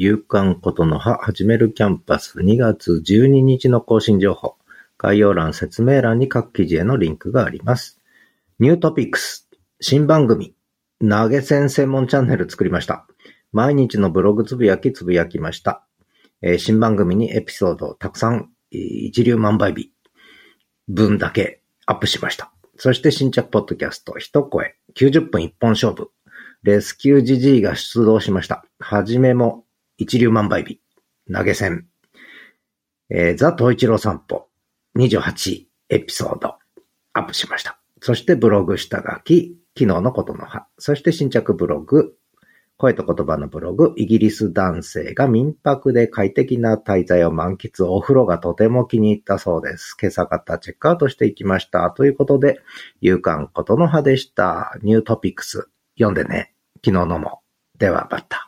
夕刊ことの葉始めるキャンパス2月12日の更新情報。概要欄、説明欄に各記事へのリンクがあります。ニュートピックス。新番組。投げ銭専門チャンネル作りました。毎日のブログつぶやきつぶやきました。えー、新番組にエピソードをたくさん、一粒万倍日分だけアップしました。そして新着ポッドキャスト、一声、90分一本勝負。レスキュージジイが出動しました。はじめも一流万倍日。投げ銭。えー、ザ・東一郎散歩。28エピソード。アップしました。そしてブログ下書き。昨日のことの葉。そして新着ブログ。声と言葉のブログ、イギリス男性が民泊で快適な滞在を満喫、お風呂がとても気に入ったそうです。今朝方チェックアウトしていきました。ということで、勇敢ことの葉でした。ニュートピックス、読んでね。昨日のも。では、バッタ。